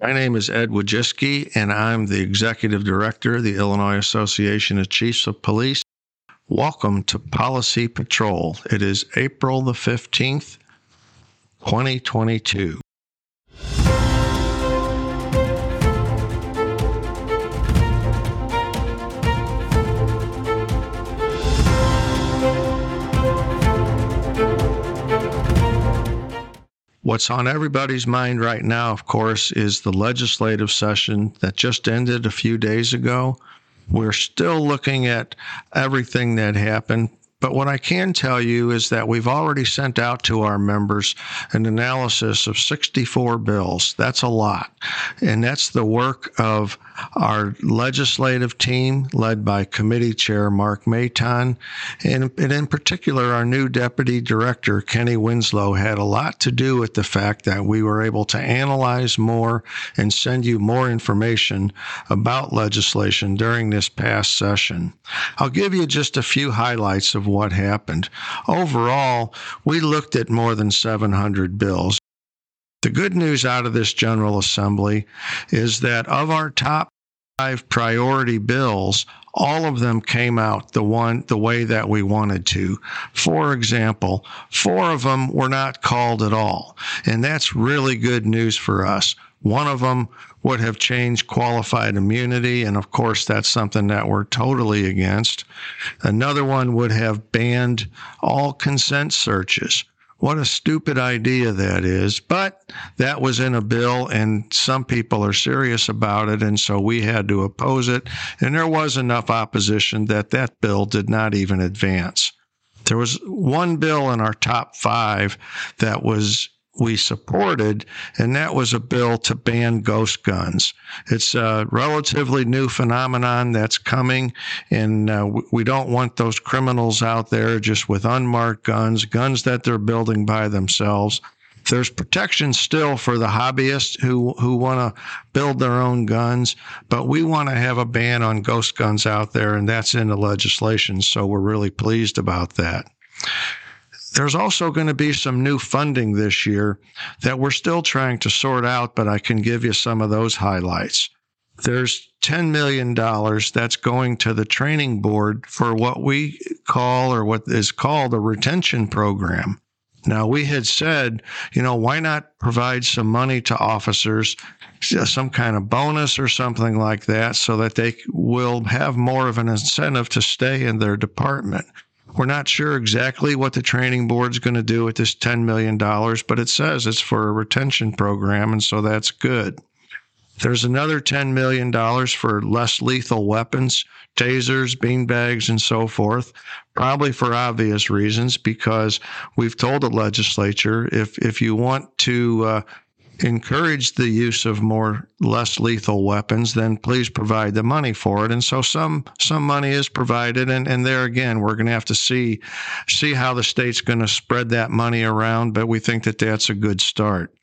My name is Ed Wojcicki, and I'm the Executive Director of the Illinois Association of Chiefs of Police. Welcome to Policy Patrol. It is April the 15th, 2022. What's on everybody's mind right now, of course, is the legislative session that just ended a few days ago. We're still looking at everything that happened, but what I can tell you is that we've already sent out to our members an analysis of 64 bills. That's a lot. And that's the work of our legislative team led by committee chair Mark Maton. And, and in particular, our new deputy director, Kenny Winslow, had a lot to do with the fact that we were able to analyze more and send you more information about legislation during this past session. I'll give you just a few highlights of what happened. Overall, we looked at more than 700 bills. The good news out of this General Assembly is that of our top five priority bills, all of them came out the one the way that we wanted to. For example, four of them were not called at all, and that's really good news for us. One of them would have changed qualified immunity, and of course, that's something that we're totally against. Another one would have banned all consent searches. What a stupid idea that is. But that was in a bill, and some people are serious about it, and so we had to oppose it. And there was enough opposition that that bill did not even advance. There was one bill in our top five that was we supported, and that was a bill to ban ghost guns. It's a relatively new phenomenon that's coming, and uh, we don't want those criminals out there just with unmarked guns, guns that they're building by themselves. There's protection still for the hobbyists who, who want to build their own guns, but we want to have a ban on ghost guns out there, and that's in the legislation. So we're really pleased about that. There's also going to be some new funding this year that we're still trying to sort out, but I can give you some of those highlights. There's $10 million that's going to the training board for what we call or what is called a retention program. Now, we had said, you know, why not provide some money to officers, some kind of bonus or something like that, so that they will have more of an incentive to stay in their department. We're not sure exactly what the training board's going to do with this $10 million, but it says it's for a retention program, and so that's good. There's another $10 million for less lethal weapons, tasers, beanbags, and so forth, probably for obvious reasons, because we've told the legislature if, if you want to uh, encourage the use of more less lethal weapons, then please provide the money for it. And so some some money is provided, and, and there again, we're going to have to see see how the state's going to spread that money around. But we think that that's a good start.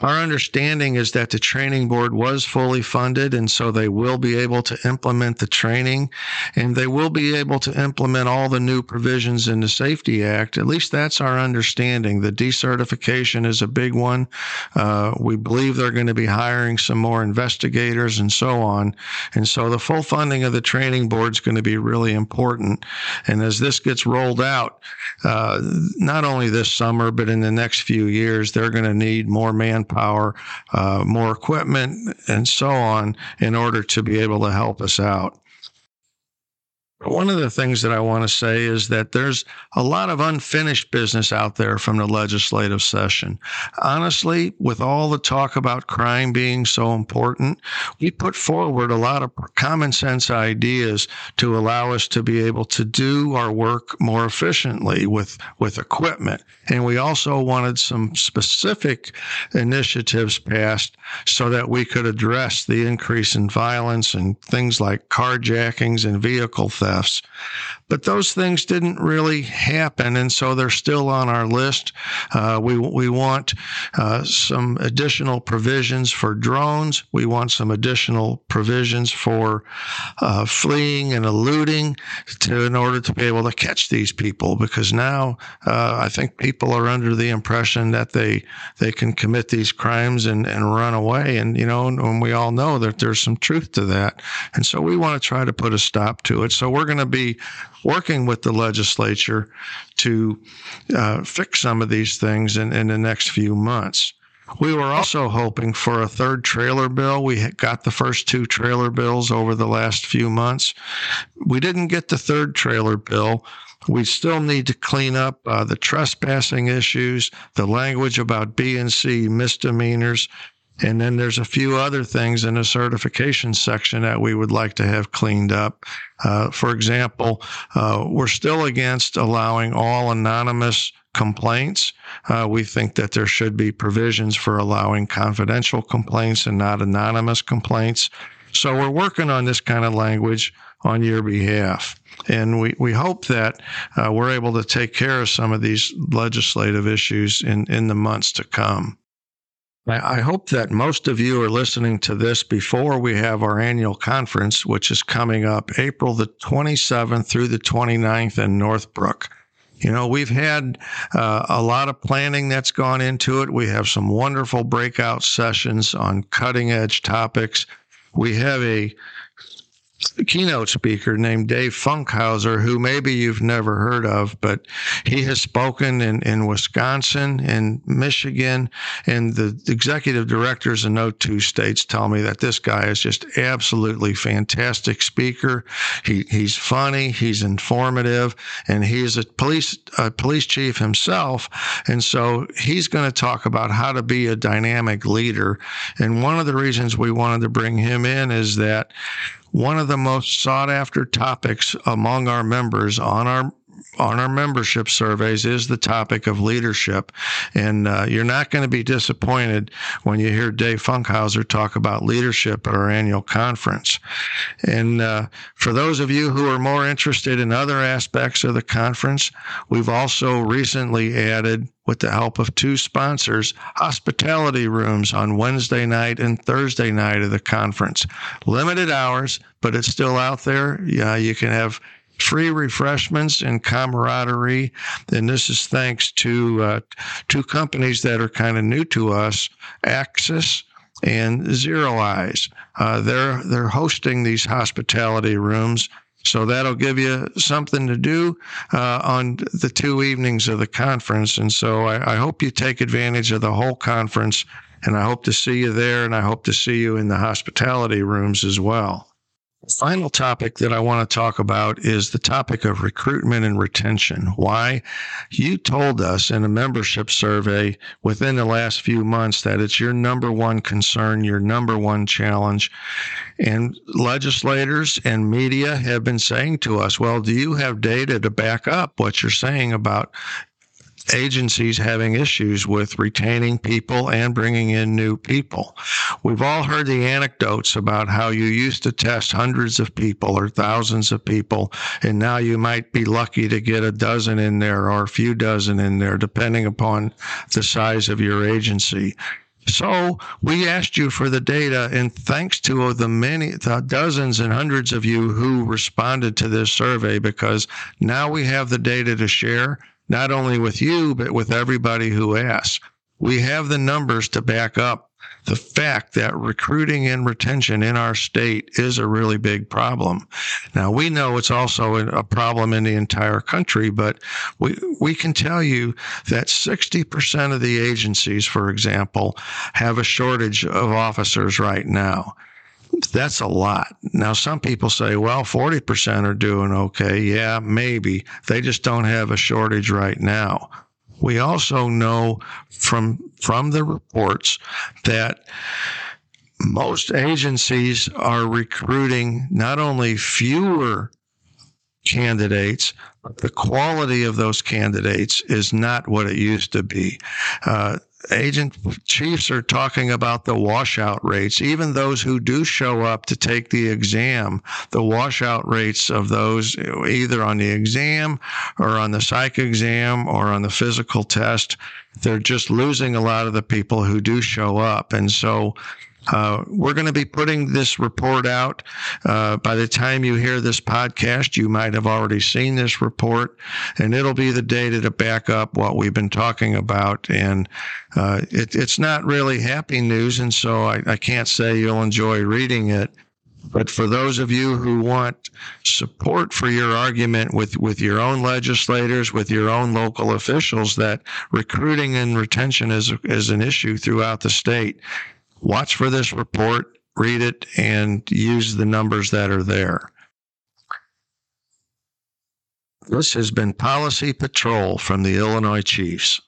Our understanding is that the training board was fully funded, and so they will be able to implement the training and they will be able to implement all the new provisions in the SAFE-T Act. At least that's our understanding. The decertification is a big one. Uh, we believe they're going to be hiring some more investigators and so on. And so the full funding of the training board is going to be really important. And as this gets rolled out, uh, not only this summer, but in the next few years, they're going to need more manpower power, uh, more equipment, and so on in order to be able to help us out. One of the things that I want to say is that there's a lot of unfinished business out there from the legislative session. Honestly, with all the talk about crime being so important, we put forward a lot of common sense ideas to allow us to be able to do our work more efficiently with, with equipment. And we also wanted some specific initiatives passed so that we could address the increase in violence and things like carjackings and vehicle theft thefts. But those things didn't really happen, and so they're still on our list. Uh, we we want uh, some additional provisions for drones. We want some additional provisions for uh, fleeing and eluding to in order to be able to catch these people. Because now uh, I think people are under the impression that they they can commit these crimes and, and run away, and you know, and, we all know that there's some truth to that, and so we want to try to put a stop to it. So we're going to be working with the legislature to uh, fix some of these things in, in the next few months. We were also hoping for a third trailer bill. We got the first two trailer bills over the last few months. We didn't get the third trailer bill. We still need to clean up uh, the trespassing issues, the language about B and C misdemeanors, and then there's a few other things in the certification section that we would like to have cleaned up. Uh, for example, uh, we're still against allowing all anonymous complaints. Uh, we think that there should be provisions for allowing confidential complaints and not anonymous complaints. So we're working on this kind of language on your behalf. And we, we hope that uh, we're able to take care of some of these legislative issues in, in the months to come. I hope that most of you are listening to this before we have our annual conference, which is coming up April the 27th through the 29th in Northbrook. You know, we've had uh, a lot of planning that's gone into it. We have some wonderful breakout sessions on cutting edge topics. We have a keynote speaker named Dave Funkhauser, who maybe you've never heard of, but he has spoken in, in Wisconsin and Michigan. And the executive directors in those two states tell me that this guy is just absolutely fantastic speaker. He, he's funny, he's informative, and he's a police, a police chief himself. And so he's going to talk about how to be a dynamic leader. And one of the reasons we wanted to bring him in is that one of the most sought after topics among our members on our on our membership surveys is the topic of leadership. And uh, you're not going to be disappointed when you hear Dave Funkhauser talk about leadership at our annual conference. And uh, for those of you who are more interested in other aspects of the conference, we've also recently added with the help of two sponsors, hospitality rooms on Wednesday night and Thursday night of the conference. Limited hours, but it's still out there. Yeah, you can have free refreshments and camaraderie. And this is thanks to uh, two companies that are kind of new to us, Axis and ZeroEyes. Uh, they're they're hosting these hospitality rooms. So that'll give you something to do uh, on the two evenings of the conference. And so I, I hope you take advantage of the whole conference. And I hope to see you there. And I hope to see you in the hospitality rooms as well final topic that I want to talk about is the topic of recruitment and retention. Why? You told us in a membership survey within the last few months that it's your number one concern, your number one challenge. And legislators and media have been saying to us, well, do you have data to back up what you're saying about agencies having issues with retaining people and bringing in new people. We've all heard the anecdotes about how you used to test hundreds of people or thousands of people, and now you might be lucky to get a dozen in there or a few dozen in there, depending upon the size of your agency. So we asked you for the data, and thanks to the many, the dozens and hundreds of you who responded to this survey, because now we have the data to share not only with you, but with everybody who asks. We have the numbers to back up the fact that recruiting and retention in our state is a really big problem. Now we know it's also a problem in the entire country, but we, we can tell you that 60% of the agencies, for example, have a shortage of officers right now that's a lot. Now, some people say, well, 40% are doing okay. Yeah, maybe. They just don't have a shortage right now. We also know from, from the reports that most agencies are recruiting not only fewer candidates, but the quality of those candidates is not what it used to be. Uh, agent chiefs are talking about the washout rates. Even those who do show up to take the exam, the washout rates of those either on the exam or on the psych exam or on the physical test, they're just losing a lot of the people who do show up. And so uh, we're going to be putting this report out. Uh, by the time you hear this podcast, you might have already seen this report, and it'll be the data to back up what we've been talking about. And uh, it, it's not really happy news, and so I, I can't say you'll enjoy reading it. But for those of you who want support for your argument with, with your own legislators, with your own local officials, that recruiting and retention is, is an issue throughout the state, watch for this report, read it, and use the numbers that are there. This has been Policy Patrol from the Illinois Chiefs.